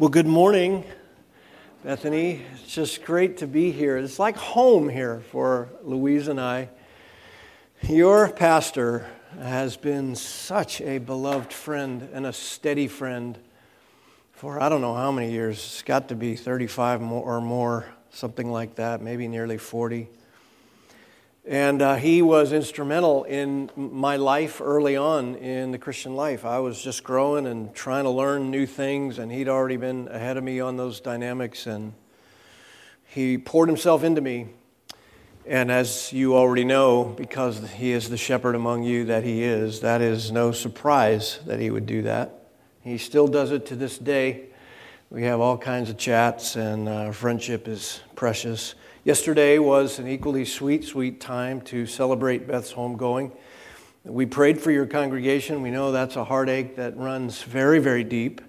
Well, good morning, Bethany. It's just great to be here. It's like home here for Louise and I. Your pastor has been such a beloved friend and a steady friend for I don't know how many years. It's got to be 35 or more, something like that, maybe nearly 40. And uh, he was instrumental in my life early on in the Christian life. I was just growing and trying to learn new things, and he'd already been ahead of me on those dynamics. And he poured himself into me. And as you already know, because he is the shepherd among you that he is, that is no surprise that he would do that. He still does it to this day. We have all kinds of chats, and uh, friendship is precious. Yesterday was an equally sweet, sweet time to celebrate Beth's homegoing. We prayed for your congregation. We know that's a heartache that runs very, very deep.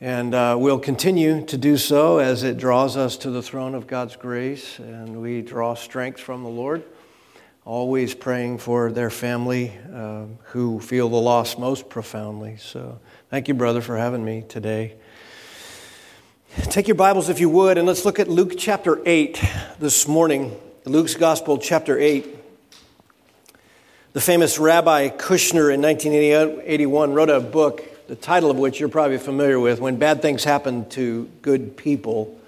And uh, we'll continue to do so as it draws us to the throne of God's grace and we draw strength from the Lord. Always praying for their family uh, who feel the loss most profoundly. So thank you, brother, for having me today. Take your Bibles, if you would, and let's look at Luke chapter 8 this morning. Luke's Gospel, chapter 8. The famous Rabbi Kushner in 1981 wrote a book, the title of which you're probably familiar with When Bad Things Happen to Good People.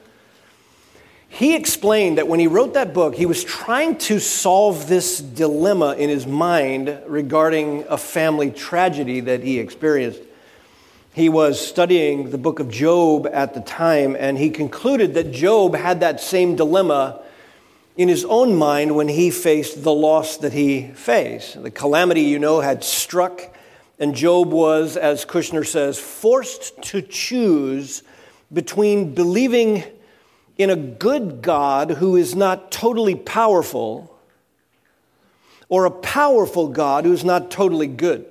He explained that when he wrote that book, he was trying to solve this dilemma in his mind regarding a family tragedy that he experienced. He was studying the book of Job at the time, and he concluded that Job had that same dilemma in his own mind when he faced the loss that he faced. The calamity, you know, had struck, and Job was, as Kushner says, forced to choose between believing in a good God who is not totally powerful or a powerful God who is not totally good.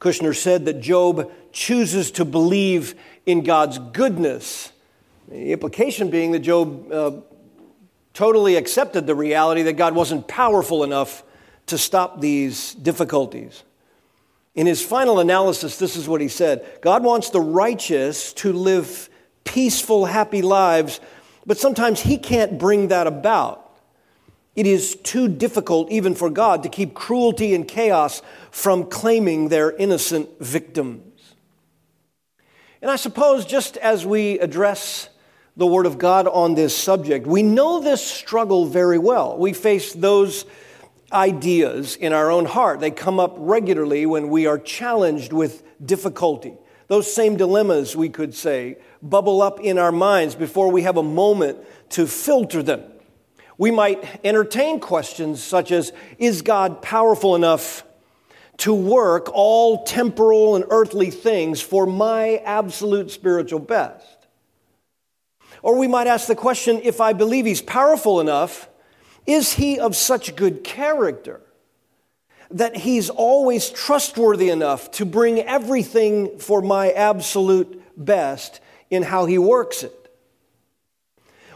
Kushner said that Job chooses to believe in God's goodness. The implication being that Job uh, totally accepted the reality that God wasn't powerful enough to stop these difficulties. In his final analysis, this is what he said God wants the righteous to live peaceful, happy lives, but sometimes he can't bring that about. It is too difficult, even for God, to keep cruelty and chaos from claiming their innocent victims. And I suppose, just as we address the Word of God on this subject, we know this struggle very well. We face those ideas in our own heart. They come up regularly when we are challenged with difficulty. Those same dilemmas, we could say, bubble up in our minds before we have a moment to filter them. We might entertain questions such as Is God powerful enough to work all temporal and earthly things for my absolute spiritual best? Or we might ask the question If I believe He's powerful enough, is He of such good character? that he's always trustworthy enough to bring everything for my absolute best in how he works it.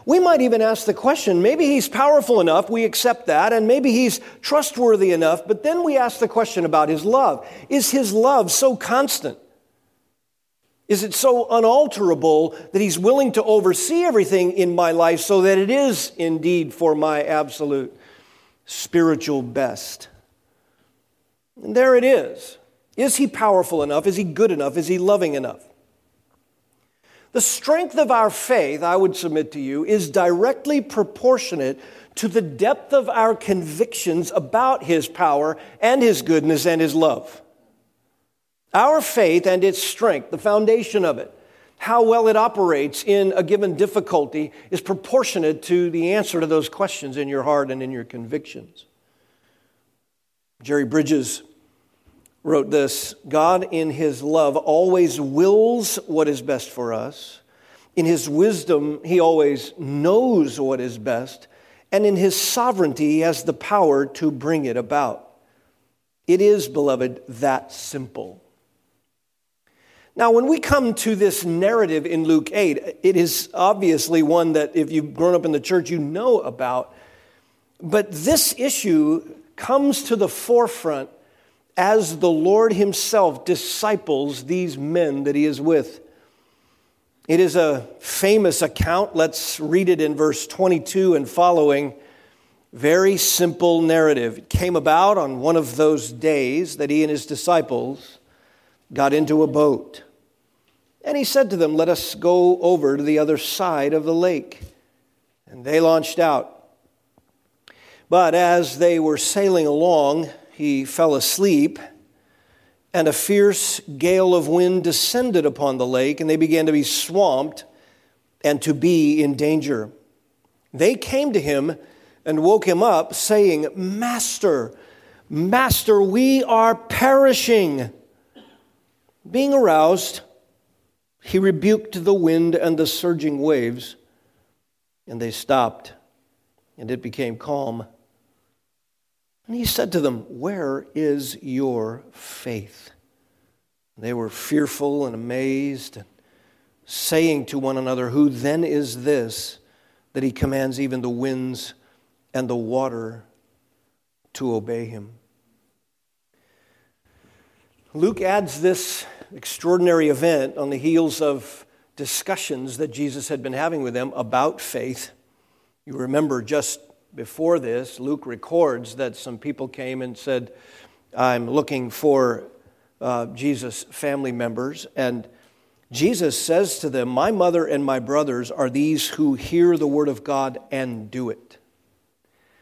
We might even ask the question maybe he's powerful enough, we accept that, and maybe he's trustworthy enough, but then we ask the question about his love. Is his love so constant? Is it so unalterable that he's willing to oversee everything in my life so that it is indeed for my absolute spiritual best? And there it is. Is he powerful enough? Is he good enough? Is he loving enough? The strength of our faith, I would submit to you, is directly proportionate to the depth of our convictions about His power and His goodness and His love. Our faith and its strength, the foundation of it, how well it operates in a given difficulty, is proportionate to the answer to those questions in your heart and in your convictions. Jerry Bridges wrote this God, in his love, always wills what is best for us. In his wisdom, he always knows what is best. And in his sovereignty, he has the power to bring it about. It is, beloved, that simple. Now, when we come to this narrative in Luke 8, it is obviously one that if you've grown up in the church, you know about. But this issue comes to the forefront as the Lord Himself disciples these men that He is with. It is a famous account. Let's read it in verse 22 and following. Very simple narrative. It came about on one of those days that he and his disciples got into a boat. And he said to them, Let us go over to the other side of the lake. And they launched out. But as they were sailing along, he fell asleep, and a fierce gale of wind descended upon the lake, and they began to be swamped and to be in danger. They came to him and woke him up, saying, Master, Master, we are perishing. Being aroused, he rebuked the wind and the surging waves, and they stopped, and it became calm. And he said to them, Where is your faith? They were fearful and amazed, and saying to one another, Who then is this that he commands even the winds and the water to obey him? Luke adds this extraordinary event on the heels of discussions that Jesus had been having with them about faith. You remember just before this, Luke records that some people came and said, I'm looking for uh, Jesus' family members. And Jesus says to them, My mother and my brothers are these who hear the word of God and do it.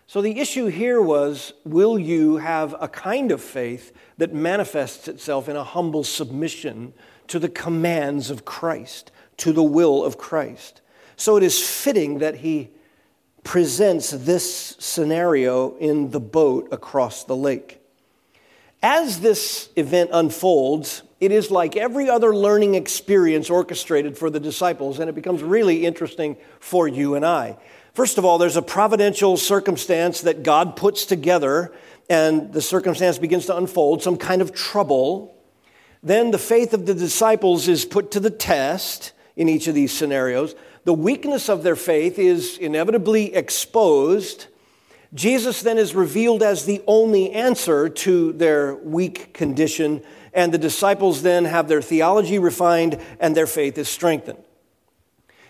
So the issue here was will you have a kind of faith that manifests itself in a humble submission to the commands of Christ, to the will of Christ? So it is fitting that he presents this scenario in the boat across the lake. As this event unfolds, it is like every other learning experience orchestrated for the disciples, and it becomes really interesting for you and I. First of all, there's a providential circumstance that God puts together, and the circumstance begins to unfold, some kind of trouble. Then the faith of the disciples is put to the test in each of these scenarios. The weakness of their faith is inevitably exposed. Jesus then is revealed as the only answer to their weak condition, and the disciples then have their theology refined and their faith is strengthened.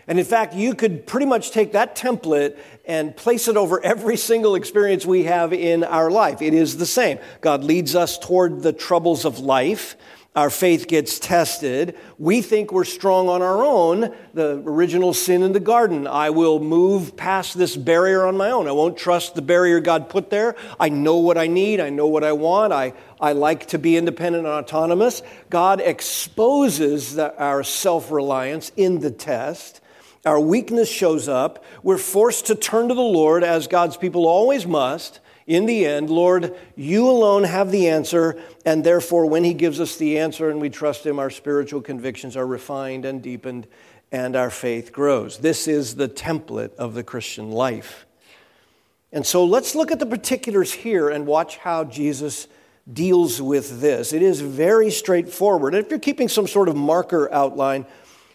And in fact, you could pretty much take that template and place it over every single experience we have in our life. It is the same. God leads us toward the troubles of life. Our faith gets tested. We think we're strong on our own. The original sin in the garden. I will move past this barrier on my own. I won't trust the barrier God put there. I know what I need. I know what I want. I, I like to be independent and autonomous. God exposes the, our self reliance in the test our weakness shows up. We're forced to turn to the Lord, as God's people always must. In the end, Lord, you alone have the answer, and therefore, when He gives us the answer and we trust Him, our spiritual convictions are refined and deepened, and our faith grows. This is the template of the Christian life. And so let's look at the particulars here and watch how Jesus deals with this. It is very straightforward. And if you're keeping some sort of marker outline,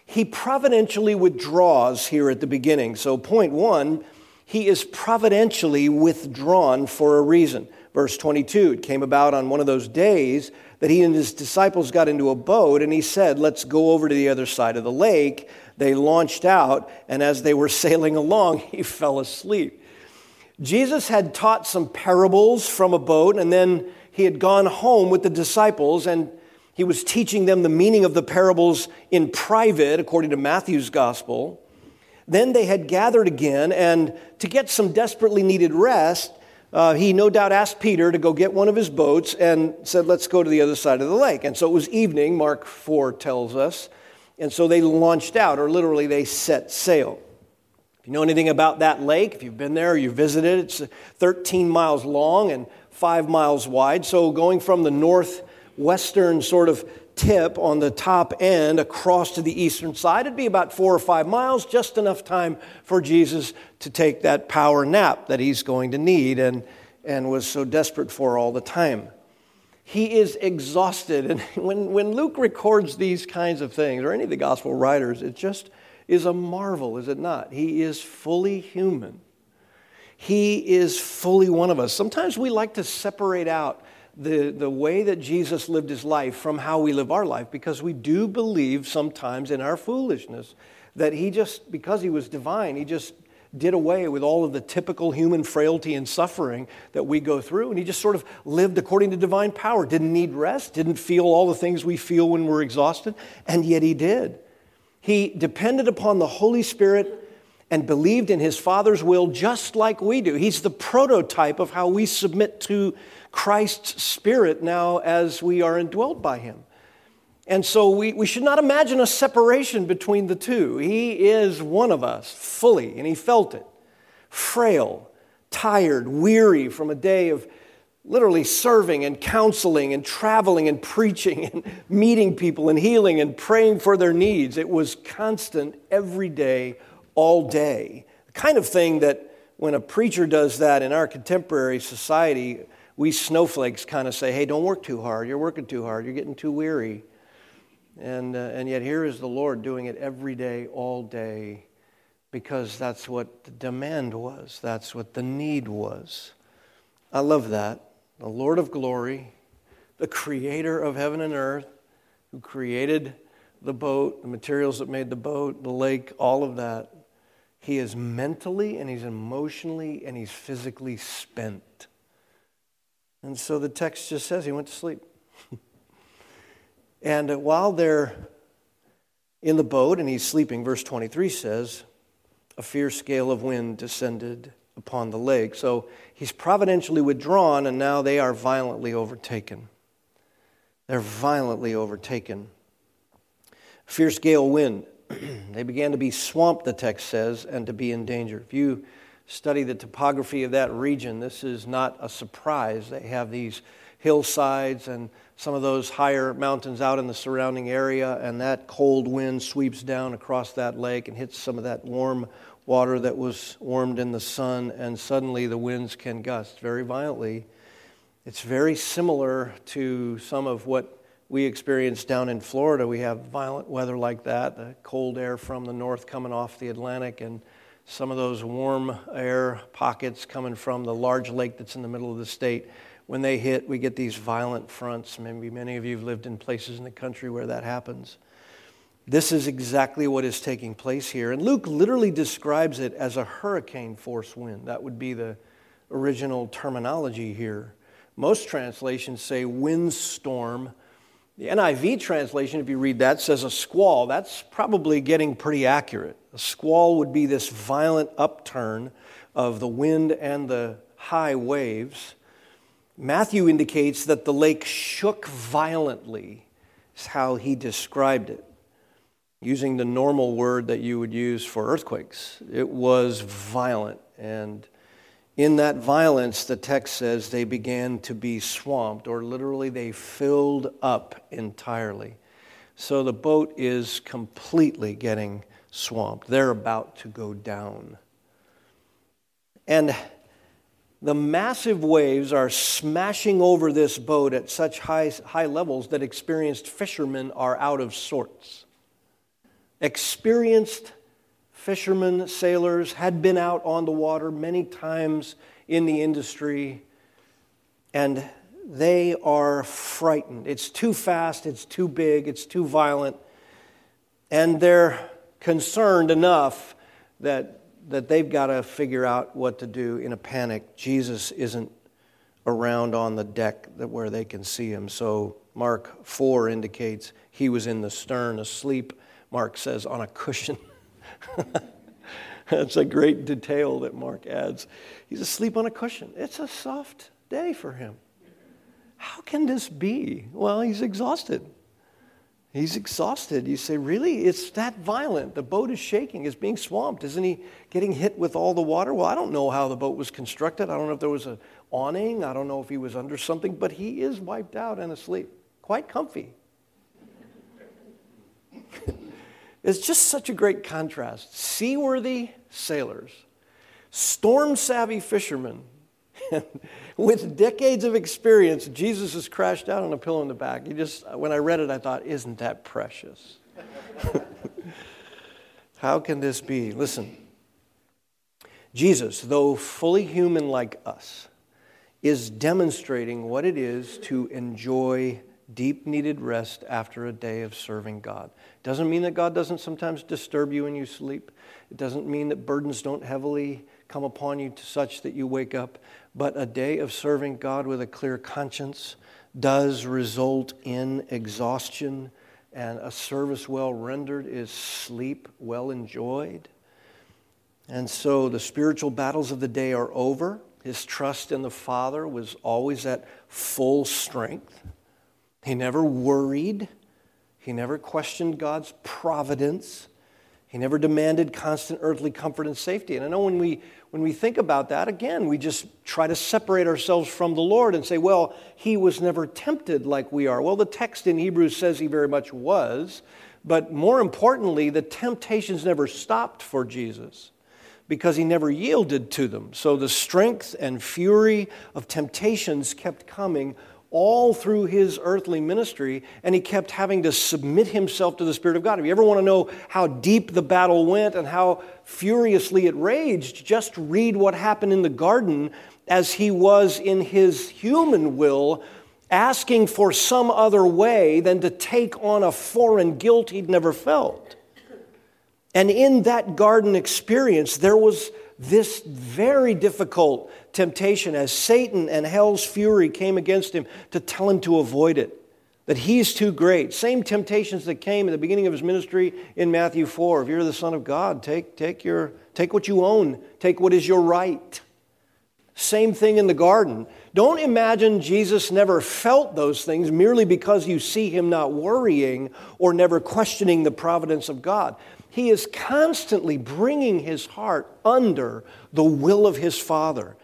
he providentially withdraws here at the beginning. So, point one, he is providentially withdrawn for a reason. Verse 22 it came about on one of those days that he and his disciples got into a boat, and he said, Let's go over to the other side of the lake. They launched out, and as they were sailing along, he fell asleep. Jesus had taught some parables from a boat, and then he had gone home with the disciples, and he was teaching them the meaning of the parables in private, according to Matthew's gospel. Then they had gathered again, and to get some desperately needed rest, uh, he no doubt asked Peter to go get one of his boats and said, Let's go to the other side of the lake. And so it was evening, Mark 4 tells us. And so they launched out, or literally they set sail. If you know anything about that lake, if you've been there or you visited, it's 13 miles long and five miles wide. So going from the northwestern sort of tip on the top end across to the eastern side. It'd be about four or five miles, just enough time for Jesus to take that power nap that he's going to need and, and was so desperate for all the time. He is exhausted. And when, when Luke records these kinds of things, or any of the gospel writers, it just is a marvel, is it not? He is fully human. He is fully one of us. Sometimes we like to separate out the, the way that Jesus lived his life from how we live our life because we do believe sometimes in our foolishness that he just, because he was divine, he just did away with all of the typical human frailty and suffering that we go through. And he just sort of lived according to divine power, didn't need rest, didn't feel all the things we feel when we're exhausted, and yet he did. He depended upon the Holy Spirit and believed in his Father's will just like we do. He's the prototype of how we submit to Christ's Spirit now as we are indwelt by him. And so we, we should not imagine a separation between the two. He is one of us fully, and he felt it. Frail, tired, weary from a day of literally serving and counseling and traveling and preaching and meeting people and healing and praying for their needs. It was constant every day, all day. The kind of thing that when a preacher does that in our contemporary society, we snowflakes kind of say, hey, don't work too hard. You're working too hard. You're getting too weary. And, uh, and yet, here is the Lord doing it every day, all day, because that's what the demand was, that's what the need was. I love that. The Lord of glory, the creator of heaven and earth, who created the boat, the materials that made the boat, the lake, all of that. He is mentally and he's emotionally and he's physically spent. And so the text just says he went to sleep. And uh, while they're in the boat and he's sleeping, verse 23 says, a fierce gale of wind descended upon the lake. So he's providentially withdrawn, and now they are violently overtaken. They're violently overtaken. Fierce gale wind. they began to be swamped, the text says, and to be in danger. If you study the topography of that region, this is not a surprise. They have these hillsides and some of those higher mountains out in the surrounding area, and that cold wind sweeps down across that lake and hits some of that warm water that was warmed in the sun, and suddenly the winds can gust very violently. It's very similar to some of what we experience down in Florida. We have violent weather like that, the cold air from the north coming off the Atlantic, and some of those warm air pockets coming from the large lake that's in the middle of the state when they hit, we get these violent fronts. Maybe many of you have lived in places in the country where that happens. This is exactly what is taking place here. And Luke literally describes it as a hurricane force wind. That would be the original terminology here. Most translations say windstorm. The NIV translation, if you read that, says a squall. That's probably getting pretty accurate. A squall would be this violent upturn of the wind and the high waves. Matthew indicates that the lake shook violently, is how he described it, using the normal word that you would use for earthquakes. It was violent. And in that violence, the text says they began to be swamped, or literally they filled up entirely. So the boat is completely getting swamped. They're about to go down. And the massive waves are smashing over this boat at such high, high levels that experienced fishermen are out of sorts. Experienced fishermen, sailors, had been out on the water many times in the industry, and they are frightened. It's too fast, it's too big, it's too violent, and they're concerned enough that that they've got to figure out what to do in a panic. Jesus isn't around on the deck where they can see him. So Mark 4 indicates he was in the stern asleep. Mark says on a cushion. That's a great detail that Mark adds. He's asleep on a cushion. It's a soft day for him. How can this be? Well, he's exhausted. He's exhausted. You say, Really? It's that violent. The boat is shaking, it's being swamped. Isn't he getting hit with all the water? Well, I don't know how the boat was constructed. I don't know if there was an awning. I don't know if he was under something, but he is wiped out and asleep. Quite comfy. it's just such a great contrast. Seaworthy sailors, storm savvy fishermen, with decades of experience, Jesus has crashed out on a pillow in the back. You just, when I read it, I thought, isn't that precious? How can this be? Listen, Jesus, though fully human like us, is demonstrating what it is to enjoy deep needed rest after a day of serving God. Doesn't mean that God doesn't sometimes disturb you when you sleep. It doesn't mean that burdens don't heavily come upon you to such that you wake up. But a day of serving God with a clear conscience does result in exhaustion, and a service well rendered is sleep well enjoyed. And so the spiritual battles of the day are over. His trust in the Father was always at full strength. He never worried. He never questioned God's providence. He never demanded constant earthly comfort and safety. And I know when we, when we think about that, again, we just try to separate ourselves from the Lord and say, well, he was never tempted like we are. Well, the text in Hebrews says he very much was. But more importantly, the temptations never stopped for Jesus because he never yielded to them. So the strength and fury of temptations kept coming all through his earthly ministry, and he kept having to submit himself to the Spirit of God. If you ever want to know how deep the battle went and how furiously it raged, just read what happened in the garden as he was in his human will asking for some other way than to take on a foreign guilt he'd never felt. And in that garden experience, there was this very difficult temptation as Satan and hell's fury came against him to tell him to avoid it, that he's too great. Same temptations that came in the beginning of his ministry in Matthew 4. If you're the Son of God, take, take, your, take what you own, take what is your right. Same thing in the garden. Don't imagine Jesus never felt those things merely because you see him not worrying or never questioning the providence of God. He is constantly bringing his heart under the will of his Father.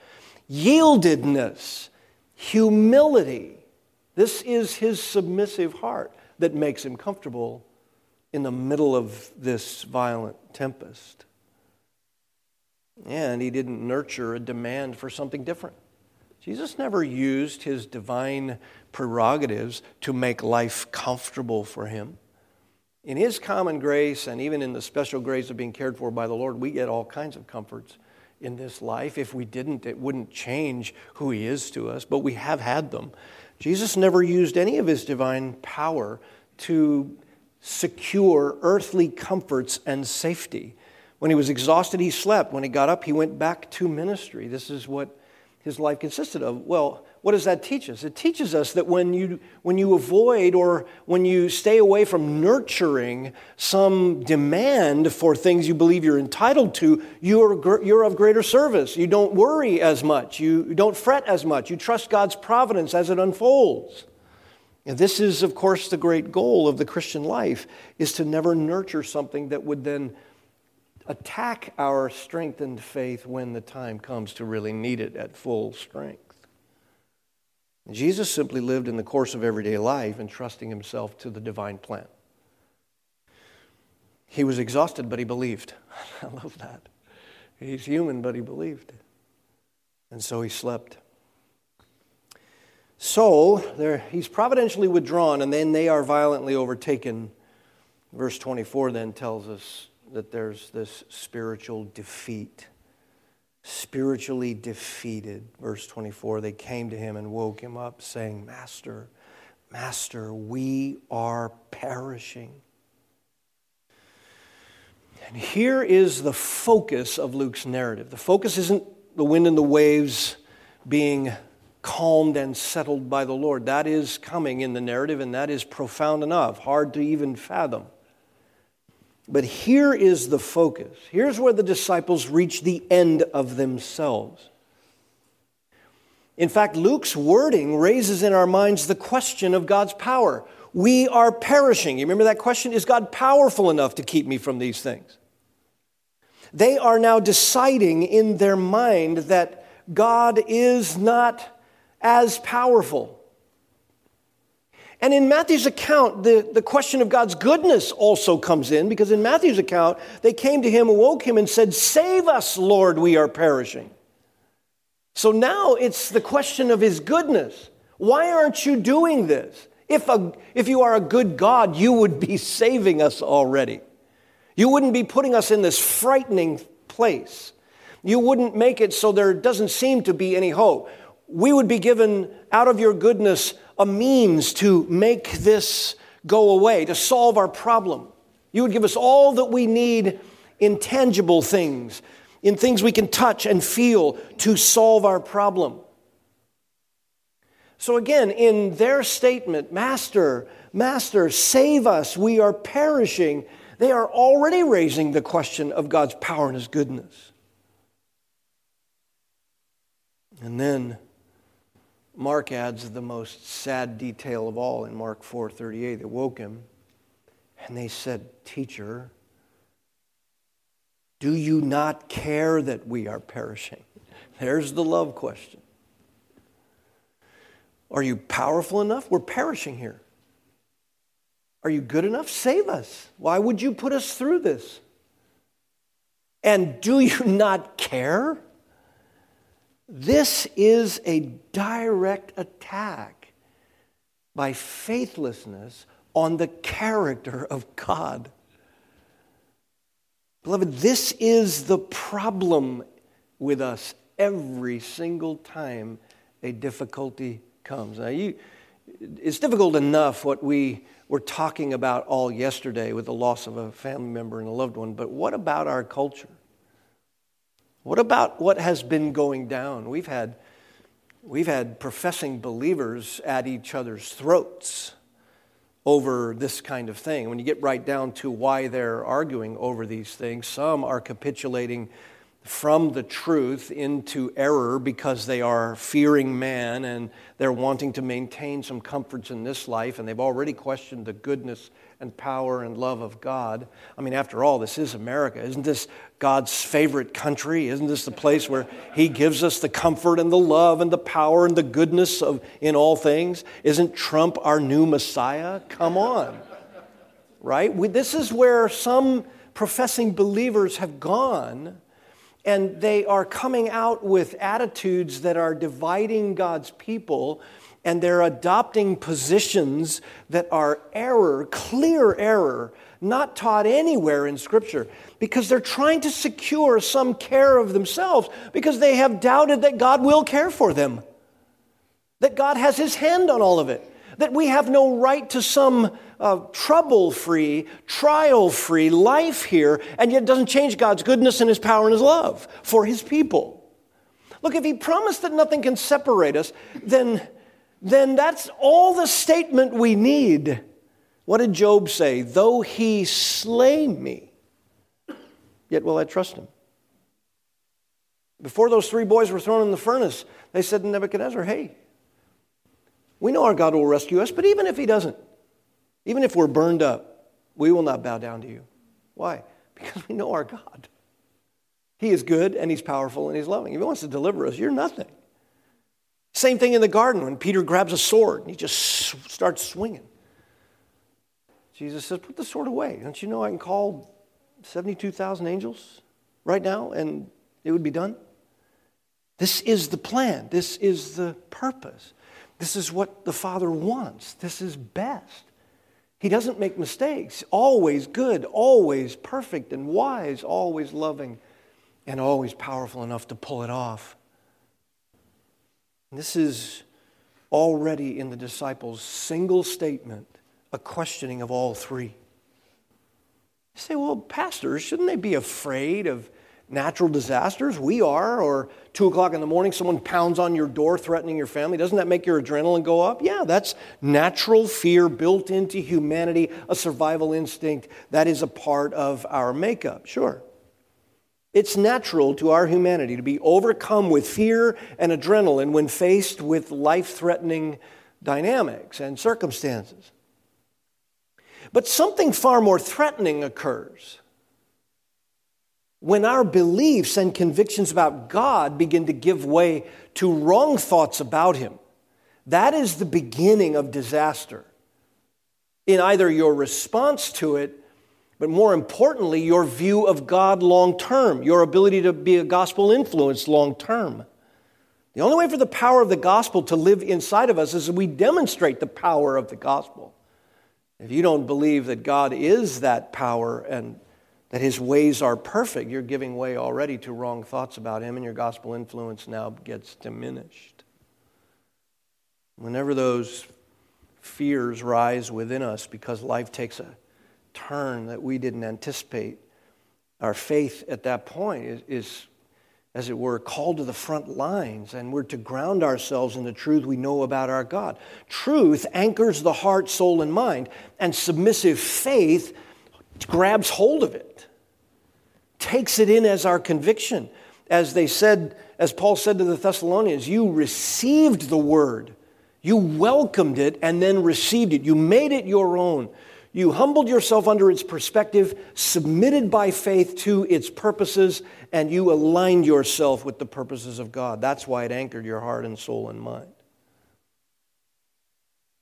Yieldedness, humility, this is his submissive heart that makes him comfortable in the middle of this violent tempest. And he didn't nurture a demand for something different. Jesus never used his divine prerogatives to make life comfortable for him. In His common grace and even in the special grace of being cared for by the Lord, we get all kinds of comforts in this life. If we didn't, it wouldn't change who He is to us, but we have had them. Jesus never used any of His divine power to secure earthly comforts and safety. When he was exhausted, he slept. When he got up, he went back to ministry. This is what his life consisted of. Well, what does that teach us? It teaches us that when you, when you avoid or when you stay away from nurturing some demand for things you believe you're entitled to, you're, you're of greater service. You don't worry as much. You don't fret as much. You trust God's providence as it unfolds. And this is, of course, the great goal of the Christian life, is to never nurture something that would then attack our strengthened faith when the time comes to really need it at full strength. Jesus simply lived in the course of everyday life, entrusting himself to the divine plan. He was exhausted, but he believed. I love that. He's human, but he believed. And so he slept. So he's providentially withdrawn, and then they are violently overtaken. Verse 24 then tells us that there's this spiritual defeat. Spiritually defeated. Verse 24 they came to him and woke him up, saying, Master, Master, we are perishing. And here is the focus of Luke's narrative. The focus isn't the wind and the waves being calmed and settled by the Lord. That is coming in the narrative, and that is profound enough, hard to even fathom. But here is the focus. Here's where the disciples reach the end of themselves. In fact, Luke's wording raises in our minds the question of God's power. We are perishing. You remember that question? Is God powerful enough to keep me from these things? They are now deciding in their mind that God is not as powerful. And in Matthew's account, the, the question of God's goodness also comes in because in Matthew's account, they came to him, awoke him, and said, Save us, Lord, we are perishing. So now it's the question of his goodness. Why aren't you doing this? If, a, if you are a good God, you would be saving us already. You wouldn't be putting us in this frightening place. You wouldn't make it so there doesn't seem to be any hope. we would be given out of your goodness a means to make this go away, to solve our problem. You would give us all that we need in tangible things, in things we can touch and feel to solve our problem. So, again, in their statement, Master, Master, save us, we are perishing, they are already raising the question of God's power and His goodness. And then Mark adds the most sad detail of all in Mark 4:38. They woke him and they said, "Teacher, do you not care that we are perishing?" There's the love question. Are you powerful enough? We're perishing here. Are you good enough? Save us. Why would you put us through this? And do you not care? This is a direct attack by faithlessness on the character of God. Beloved, this is the problem with us every single time a difficulty comes. Now, you, it's difficult enough what we were talking about all yesterday with the loss of a family member and a loved one, but what about our culture? What about what has been going down? We've had, we've had professing believers at each other's throats over this kind of thing. When you get right down to why they're arguing over these things, some are capitulating from the truth into error because they are fearing man and they're wanting to maintain some comforts in this life and they've already questioned the goodness and power and love of God. I mean, after all, this is America. Isn't this God's favorite country? Isn't this the place where He gives us the comfort and the love and the power and the goodness of in all things? Isn't Trump our new Messiah? Come on. Right? We, this is where some professing believers have gone and they are coming out with attitudes that are dividing God's people, and they're adopting positions that are error, clear error, not taught anywhere in Scripture, because they're trying to secure some care of themselves because they have doubted that God will care for them, that God has His hand on all of it. That we have no right to some uh, trouble free, trial free life here, and yet it doesn't change God's goodness and His power and His love for His people. Look, if He promised that nothing can separate us, then, then that's all the statement we need. What did Job say? Though He slay me, yet will I trust Him. Before those three boys were thrown in the furnace, they said to Nebuchadnezzar, Hey, we know our God will rescue us, but even if He doesn't, even if we're burned up, we will not bow down to you. Why? Because we know our God. He is good and He's powerful and He's loving. If He wants to deliver us, you're nothing. Same thing in the garden when Peter grabs a sword and he just starts swinging. Jesus says, Put the sword away. Don't you know I can call 72,000 angels right now and it would be done? This is the plan, this is the purpose. This is what the Father wants. This is best. He doesn't make mistakes. Always good, always perfect and wise, always loving, and always powerful enough to pull it off. This is already in the disciples' single statement a questioning of all three. You say, well, pastors, shouldn't they be afraid of natural disasters? We are. Or two o'clock in the morning, someone pounds on your door threatening your family. Doesn't that make your adrenaline go up? Yeah, that's natural fear built into humanity, a survival instinct that is a part of our makeup. Sure. It's natural to our humanity to be overcome with fear and adrenaline when faced with life threatening dynamics and circumstances. But something far more threatening occurs when our beliefs and convictions about God begin to give way to wrong thoughts about Him, that is the beginning of disaster. In either your response to it, but more importantly, your view of God long term, your ability to be a gospel influence long term. The only way for the power of the gospel to live inside of us is we demonstrate the power of the gospel. If you don't believe that God is that power and that his ways are perfect, you're giving way already to wrong thoughts about him, and your gospel influence now gets diminished. Whenever those fears rise within us because life takes a turn that we didn't anticipate, our faith at that point is, is, as it were, called to the front lines, and we're to ground ourselves in the truth we know about our God. Truth anchors the heart, soul, and mind, and submissive faith grabs hold of it, takes it in as our conviction. As they said, as Paul said to the Thessalonians, you received the word, you welcomed it, and then received it. You made it your own. You humbled yourself under its perspective, submitted by faith to its purposes, and you aligned yourself with the purposes of God. That's why it anchored your heart and soul and mind.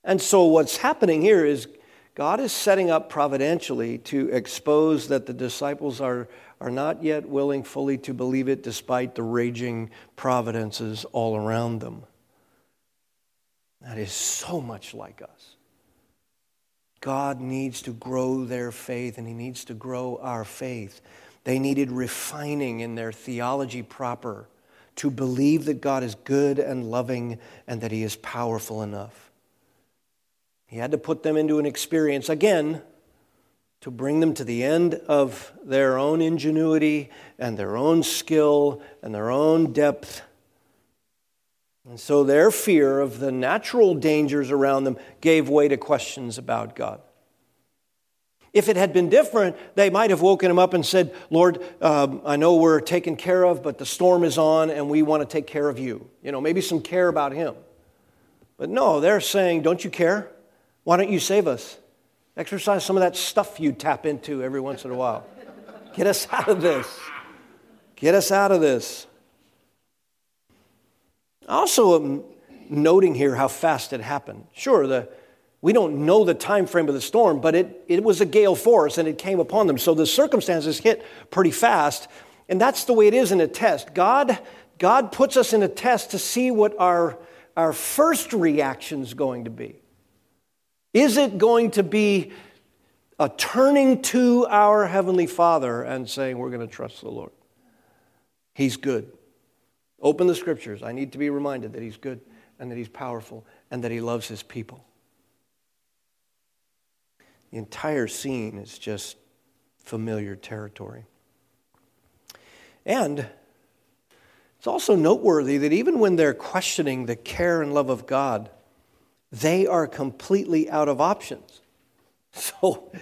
And so, what's happening here is God is setting up providentially to expose that the disciples are, are not yet willing fully to believe it despite the raging providences all around them. That is so much like us. God needs to grow their faith and He needs to grow our faith. They needed refining in their theology proper to believe that God is good and loving and that He is powerful enough. He had to put them into an experience again to bring them to the end of their own ingenuity and their own skill and their own depth. And so their fear of the natural dangers around them gave way to questions about God. If it had been different, they might have woken him up and said, Lord, um, I know we're taken care of, but the storm is on and we want to take care of you. You know, maybe some care about him. But no, they're saying, Don't you care? Why don't you save us? Exercise some of that stuff you tap into every once in a while. Get us out of this. Get us out of this. Also, um, noting here how fast it happened. Sure, the, we don't know the time frame of the storm, but it, it was a gale force and it came upon them. So the circumstances hit pretty fast. And that's the way it is in a test. God, God puts us in a test to see what our, our first reaction is going to be. Is it going to be a turning to our Heavenly Father and saying, We're going to trust the Lord? He's good. Open the scriptures. I need to be reminded that He's good and that He's powerful and that He loves His people. The entire scene is just familiar territory. And it's also noteworthy that even when they're questioning the care and love of God, they are completely out of options. So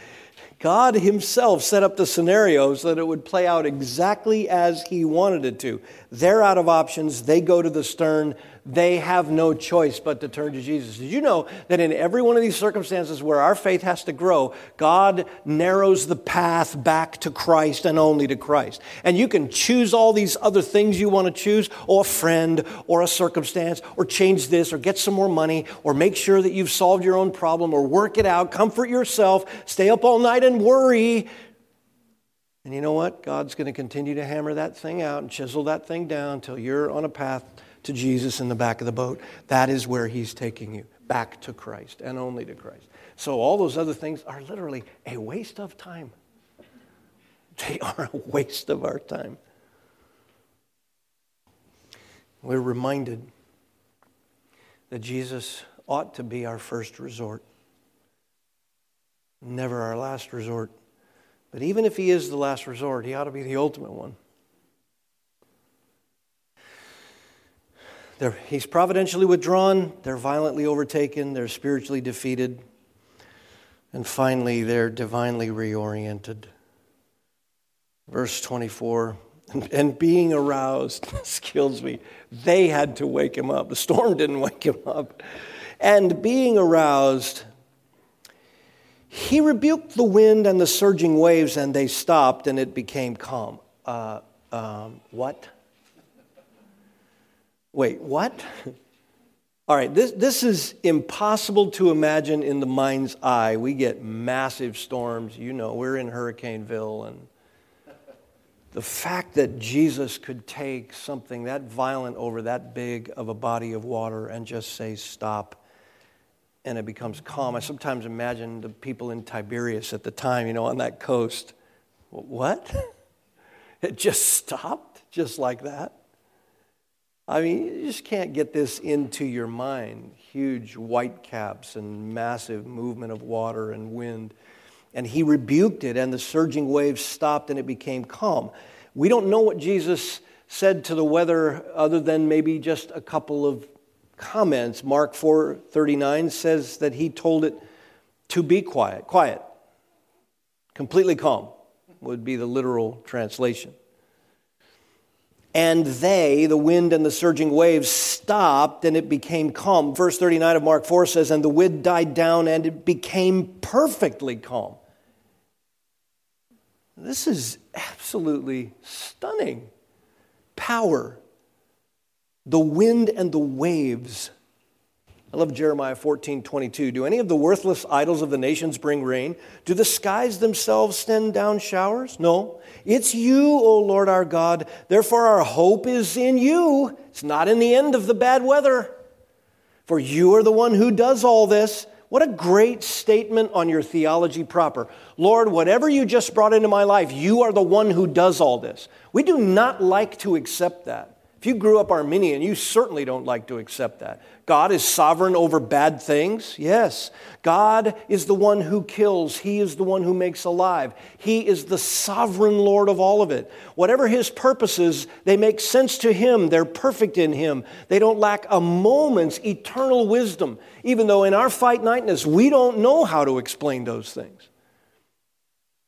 God Himself set up the scenario so that it would play out exactly as He wanted it to. They're out of options. They go to the stern. They have no choice but to turn to Jesus. Did you know that in every one of these circumstances where our faith has to grow, God narrows the path back to Christ and only to Christ? And you can choose all these other things you want to choose, or a friend, or a circumstance, or change this, or get some more money, or make sure that you've solved your own problem, or work it out, comfort yourself, stay up all night and worry. And you know what? God's going to continue to hammer that thing out and chisel that thing down until you're on a path to Jesus in the back of the boat. That is where He's taking you, back to Christ and only to Christ. So all those other things are literally a waste of time. They are a waste of our time. We're reminded that Jesus ought to be our first resort, never our last resort. But even if he is the last resort, he ought to be the ultimate one. They're, he's providentially withdrawn, they're violently overtaken, they're spiritually defeated, and finally, they're divinely reoriented. Verse 24 and, being aroused, this kills me. They had to wake him up. The storm didn't wake him up. And being aroused, he rebuked the wind and the surging waves, and they stopped, and it became calm. Uh, um, what? Wait, what? All right, this, this is impossible to imagine in the mind's eye. We get massive storms. You know, we're in Hurricaneville. And the fact that Jesus could take something that violent over that big of a body of water and just say, stop, and it becomes calm. I sometimes imagine the people in Tiberias at the time, you know, on that coast. What? It just stopped, just like that. I mean, you just can't get this into your mind. Huge white caps and massive movement of water and wind. And he rebuked it, and the surging waves stopped and it became calm. We don't know what Jesus said to the weather other than maybe just a couple of comments. Mark 4:39 says that he told it to be quiet, quiet. Completely calm would be the literal translation. And they, the wind and the surging waves, stopped and it became calm. Verse 39 of Mark 4 says, And the wind died down and it became perfectly calm. This is absolutely stunning power. The wind and the waves I love Jeremiah 14, 22. Do any of the worthless idols of the nations bring rain? Do the skies themselves send down showers? No. It's you, O Lord our God. Therefore, our hope is in you. It's not in the end of the bad weather. For you are the one who does all this. What a great statement on your theology proper. Lord, whatever you just brought into my life, you are the one who does all this. We do not like to accept that. If you grew up Arminian, you certainly don't like to accept that. God is sovereign over bad things. Yes. God is the one who kills. He is the one who makes alive. He is the sovereign Lord of all of it. Whatever His purposes, they make sense to Him. They're perfect in Him. They don't lack a moment's eternal wisdom, even though in our finiteness, we don't know how to explain those things.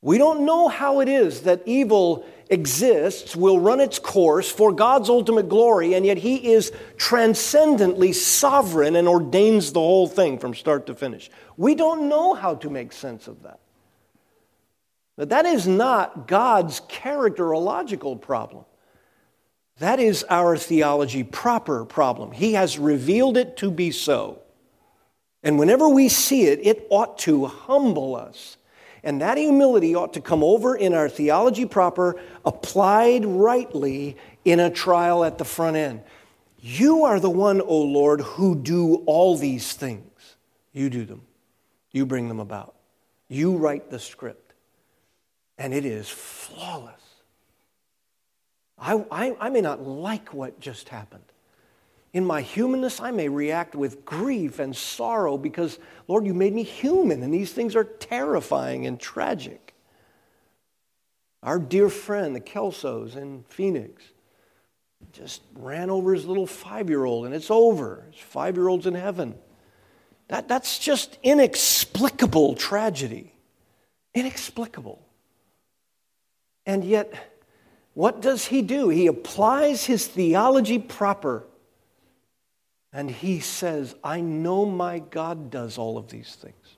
We don't know how it is that evil exists, will run its course for God's ultimate glory, and yet He is transcendently sovereign and ordains the whole thing from start to finish. We don't know how to make sense of that. But that is not God's characterological problem. That is our theology proper problem. He has revealed it to be so. And whenever we see it, it ought to humble us and that humility ought to come over in our theology proper, applied rightly in a trial at the front end. You are the one, O Lord, who do all these things. You do them, you bring them about. You write the script, and it is flawless. I, I, I may not like what just happened. In my humanness, I may react with grief and sorrow because, Lord, you made me human, and these things are terrifying and tragic. Our dear friend, the Kelsos in Phoenix, just ran over his little five year old, and it's over. His five year old's in heaven. That, that's just inexplicable tragedy. Inexplicable. And yet, what does he do? He applies his theology proper and he says, I know my God does all of these things.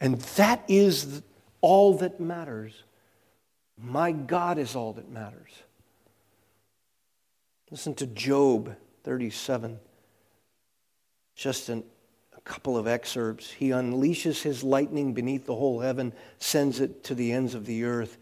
And that is all that matters. My God is all that matters. Listen to Job 37. Just an, a couple of excerpts. He unleashes his lightning beneath the whole heaven, sends it to the ends of the earth.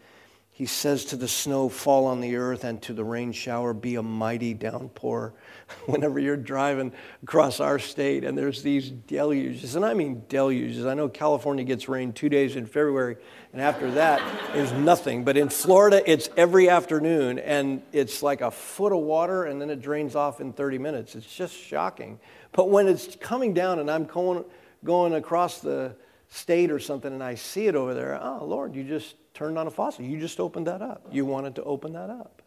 He says to the snow, Fall on the earth, and to the rain shower, Be a mighty downpour. Whenever you're driving across our state and there's these deluges, and I mean deluges. I know California gets rain two days in February, and after that is nothing. But in Florida, it's every afternoon, and it's like a foot of water, and then it drains off in 30 minutes. It's just shocking. But when it's coming down, and I'm going, going across the state or something, and I see it over there, oh, Lord, you just turned on a faucet. You just opened that up. You wanted to open that up.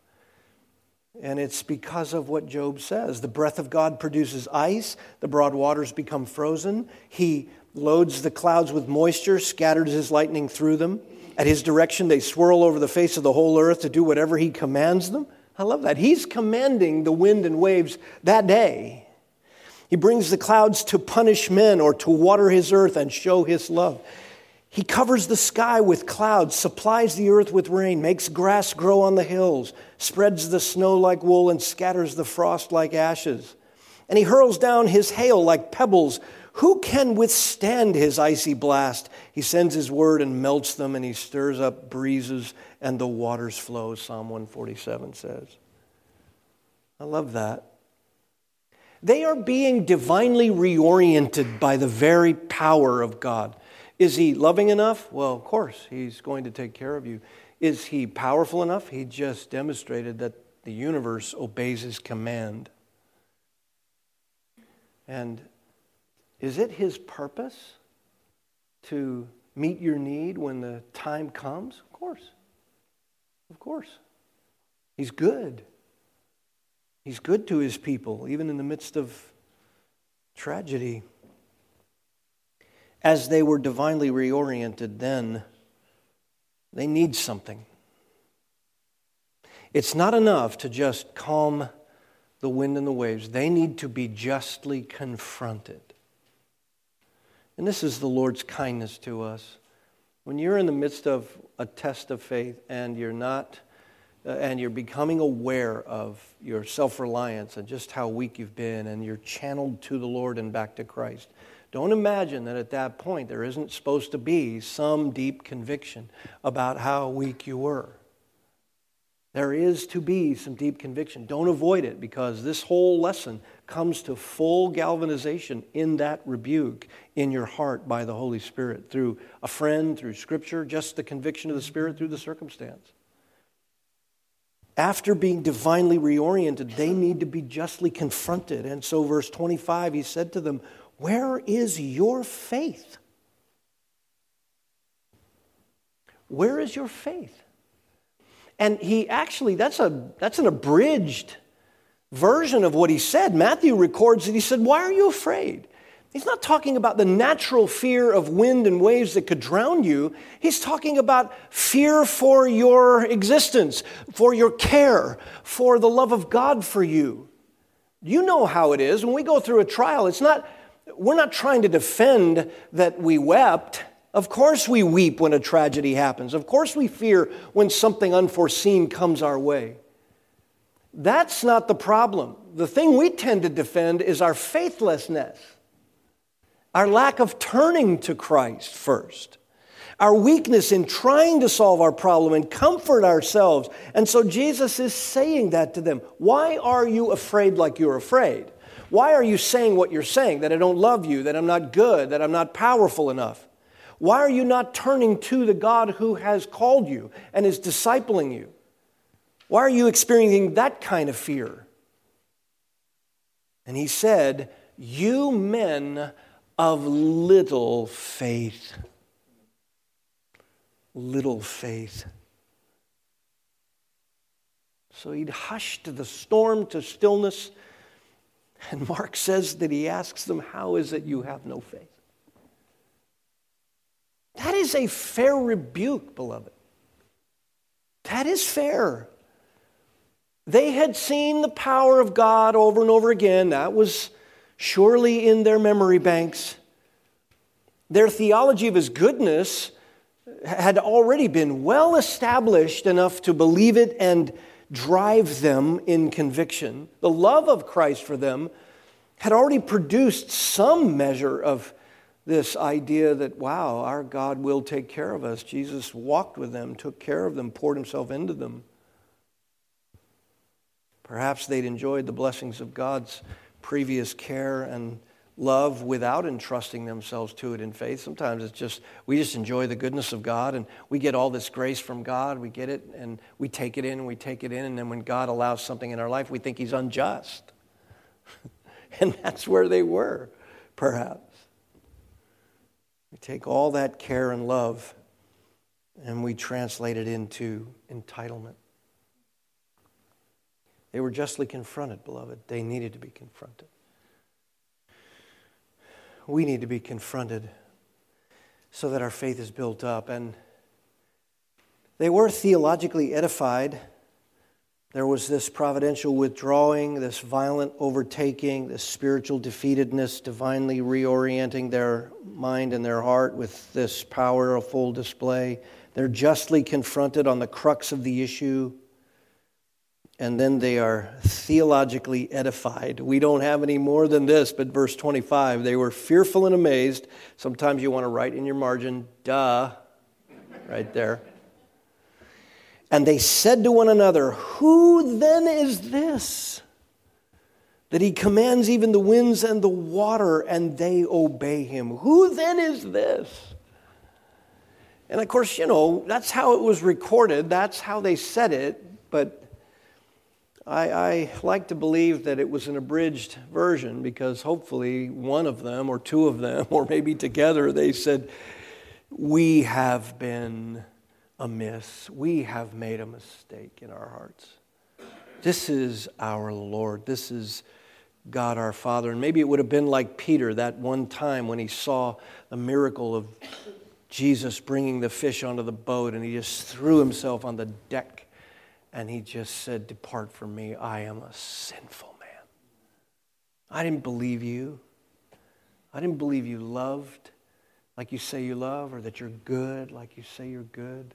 And it's because of what Job says. The breath of God produces ice, the broad waters become frozen. He loads the clouds with moisture, scatters his lightning through them. At his direction, they swirl over the face of the whole earth to do whatever he commands them. I love that. He's commanding the wind and waves that day. He brings the clouds to punish men or to water his earth and show his love. He covers the sky with clouds, supplies the earth with rain, makes grass grow on the hills, spreads the snow like wool, and scatters the frost like ashes. And he hurls down his hail like pebbles. Who can withstand his icy blast? He sends his word and melts them, and he stirs up breezes, and the waters flow, Psalm 147 says. I love that. They are being divinely reoriented by the very power of God. Is he loving enough? Well, of course, he's going to take care of you. Is he powerful enough? He just demonstrated that the universe obeys his command. And is it his purpose to meet your need when the time comes? Of course. Of course. He's good. He's good to his people, even in the midst of tragedy. As they were divinely reoriented then, they need something. It's not enough to just calm the wind and the waves, they need to be justly confronted. And this is the Lord's kindness to us. When you're in the midst of a test of faith and you're not, uh, and you're becoming aware of your self reliance and just how weak you've been, and you're channeled to the Lord and back to Christ, don't imagine that at that point there isn't supposed to be some deep conviction about how weak you were. There is to be some deep conviction. Don't avoid it because this whole lesson comes to full galvanization in that rebuke in your heart by the Holy Spirit through a friend, through Scripture, just the conviction of the Spirit through the circumstance. After being divinely reoriented, they need to be justly confronted. And so, verse 25, he said to them, Where is your faith? Where is your faith? And he actually, that's, a, that's an abridged version of what he said. Matthew records that he said, Why are you afraid? He's not talking about the natural fear of wind and waves that could drown you. He's talking about fear for your existence, for your care, for the love of God for you. You know how it is. When we go through a trial, it's not, we're not trying to defend that we wept. Of course, we weep when a tragedy happens. Of course, we fear when something unforeseen comes our way. That's not the problem. The thing we tend to defend is our faithlessness, our lack of turning to Christ first, our weakness in trying to solve our problem and comfort ourselves. And so Jesus is saying that to them. Why are you afraid like you're afraid? Why are you saying what you're saying? That I don't love you, that I'm not good, that I'm not powerful enough? Why are you not turning to the God who has called you and is discipling you? Why are you experiencing that kind of fear? And he said, You men of little faith. Little faith. So he'd hushed the storm to stillness. And Mark says that he asks them, How is it you have no faith? That is a fair rebuke, beloved. That is fair. They had seen the power of God over and over again. That was surely in their memory banks. Their theology of his goodness had already been well established enough to believe it and drive them in conviction. The love of Christ for them had already produced some measure of this idea that, wow, our God will take care of us. Jesus walked with them, took care of them, poured himself into them. Perhaps they'd enjoyed the blessings of God's previous care and love without entrusting themselves to it in faith. Sometimes it's just, we just enjoy the goodness of God and we get all this grace from God. We get it and we take it in and we take it in. And then when God allows something in our life, we think He's unjust. and that's where they were, perhaps. We take all that care and love and we translate it into entitlement. They were justly confronted, beloved. They needed to be confronted. We need to be confronted so that our faith is built up. And they were theologically edified there was this providential withdrawing, this violent overtaking, this spiritual defeatedness, divinely reorienting their mind and their heart with this power of full display. They're justly confronted on the crux of the issue, and then they are theologically edified. We don't have any more than this, but verse 25 they were fearful and amazed. Sometimes you want to write in your margin, duh, right there. And they said to one another, Who then is this? That he commands even the winds and the water, and they obey him. Who then is this? And of course, you know, that's how it was recorded, that's how they said it, but I, I, like to believe that it was an abridged version because hopefully one of them, or two of them, or maybe together, they said, We have been amiss. We have made a mistake in our hearts. This is our Lord. This is God our Father. And maybe it would have been like Peter that one time when he saw the miracle of Jesus bringing the fish onto the boat and he just threw himself on the deck and he just said, Depart from me, I am a sinful man. I didn't believe you. I didn't believe you loved like you say you love, or that you're good like you say you're good,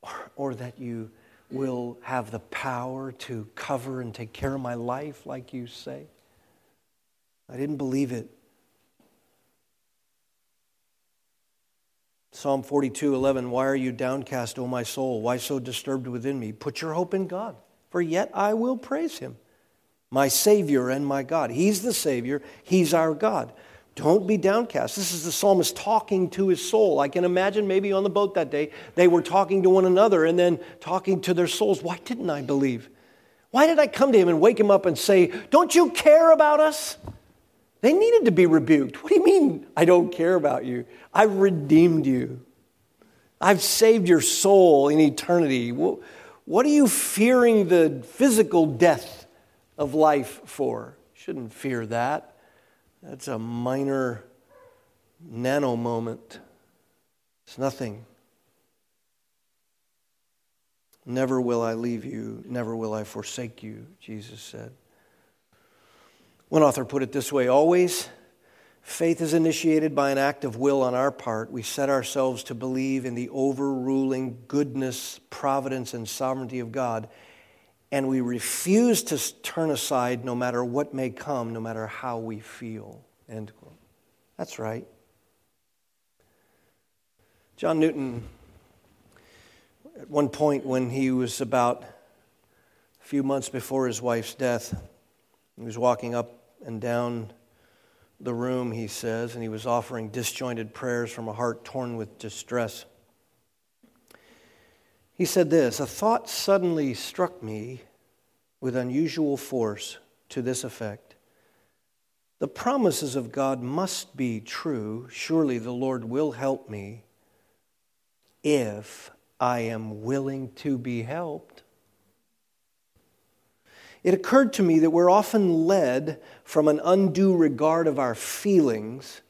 or, or that you will have the power to cover and take care of my life like you say. I didn't believe it. Psalm 42, 11, Why are you downcast, O my soul? Why so disturbed within me? Put your hope in God, for yet I will praise him, my Savior and my God. He's the Savior, He's our God. Don't be downcast. This is the psalmist talking to his soul. I can imagine maybe on the boat that day, they were talking to one another and then talking to their souls. Why didn't I believe? Why did I come to him and wake him up and say, Don't you care about us? They needed to be rebuked. What do you mean, I don't care about you? I've redeemed you, I've saved your soul in eternity. What are you fearing the physical death of life for? Shouldn't fear that. That's a minor nano moment. It's nothing. Never will I leave you, never will I forsake you, Jesus said. One author put it this way always, faith is initiated by an act of will on our part. We set ourselves to believe in the overruling goodness, providence, and sovereignty of God and we refuse to turn aside no matter what may come, no matter how we feel. End quote. That's right. John Newton, at one point when he was about a few months before his wife's death, he was walking up and down the room, he says, and he was offering disjointed prayers from a heart torn with distress. He said this A thought suddenly struck me with unusual force to this effect The promises of God must be true. Surely the Lord will help me if I am willing to be helped. It occurred to me that we're often led from an undue regard of our feelings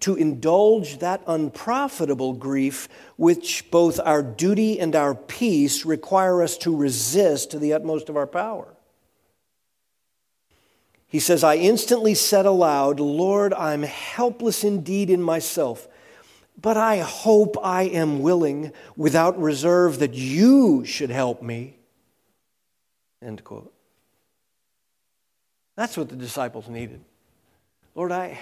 to indulge that unprofitable grief which both our duty and our peace require us to resist to the utmost of our power. He says, I instantly said aloud, Lord, I'm helpless indeed in myself, but I hope I am willing without reserve that you should help me. End quote. That's what the disciples needed. Lord, I,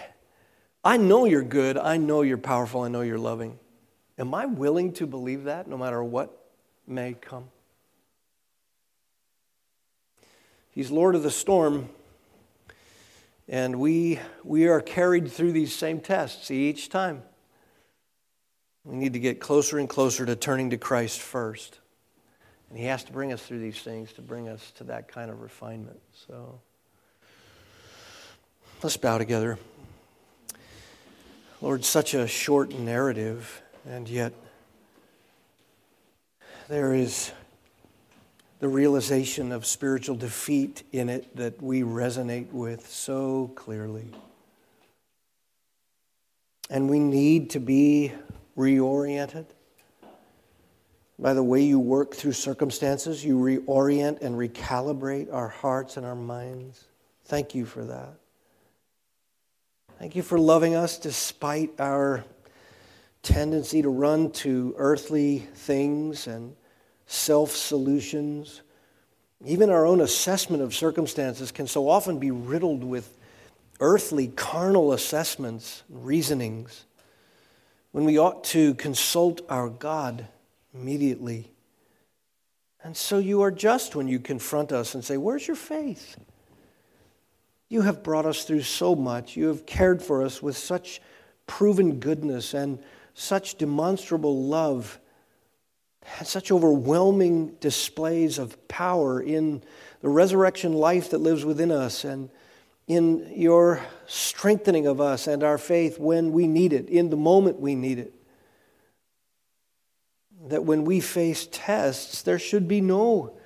I know you're good. I know you're powerful. I know you're loving. Am I willing to believe that no matter what may come? He's Lord of the storm, and we, we are carried through these same tests each time. We need to get closer and closer to turning to Christ first. And He has to bring us through these things to bring us to that kind of refinement. So let's bow together. Lord, such a short narrative, and yet there is the realization of spiritual defeat in it that we resonate with so clearly. And we need to be reoriented by the way you work through circumstances. You reorient and recalibrate our hearts and our minds. Thank you for that. Thank you for loving us despite our tendency to run to earthly things and self solutions. Even our own assessment of circumstances can so often be riddled with earthly, carnal assessments, and reasonings, when we ought to consult our God immediately. And so you are just when you confront us and say, Where's your faith? You have brought us through so much. You have cared for us with such proven goodness and such demonstrable love. and such overwhelming displays of power in the resurrection life that lives within us and in your strengthening of us and our faith when we need it, in the moment we need it. That when we face tests, there should be no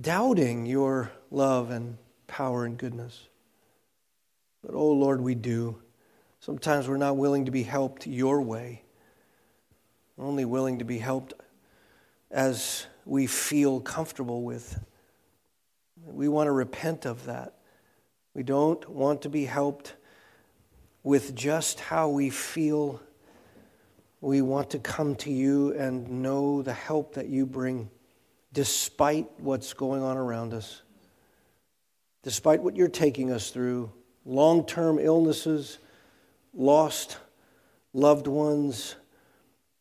doubting your love and power and goodness. But, oh Lord, we do. Sometimes we're not willing to be helped your way. We're only willing to be helped as we feel comfortable with. We want to repent of that. We don't want to be helped with just how we feel. We want to come to you and know the help that you bring despite what's going on around us, despite what you're taking us through long term illnesses, lost loved ones,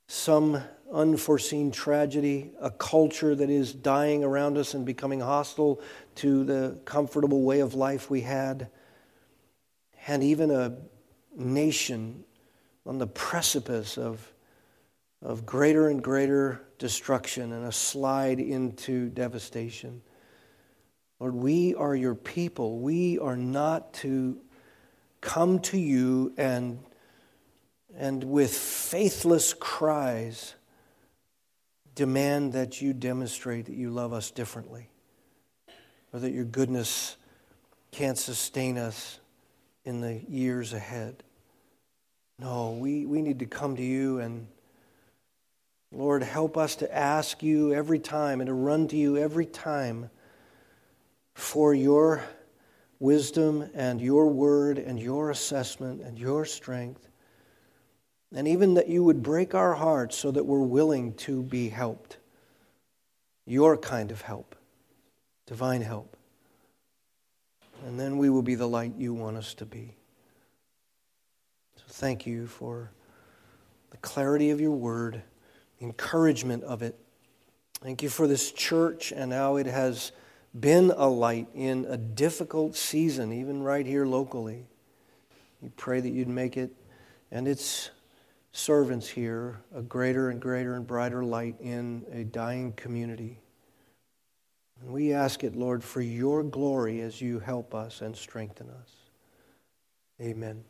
some unforeseen tragedy, a culture that is dying around us and becoming hostile to the comfortable way of life we had, and even a nation on the precipice of, of greater and greater destruction and a slide into devastation. Lord, we are your people. We are not to come to you and, and with faithless cries demand that you demonstrate that you love us differently or that your goodness can't sustain us in the years ahead. No, we, we need to come to you and, Lord, help us to ask you every time and to run to you every time for your wisdom and your word and your assessment and your strength. And even that you would break our hearts so that we're willing to be helped. Your kind of help, divine help. And then we will be the light you want us to be. So thank you for the clarity of your word, the encouragement of it. Thank you for this church and how it has been a light in a difficult season, even right here locally. We pray that you'd make it and its servants here a greater and greater and brighter light in a dying community. And we ask it, Lord, for your glory as you help us and strengthen us. Amen.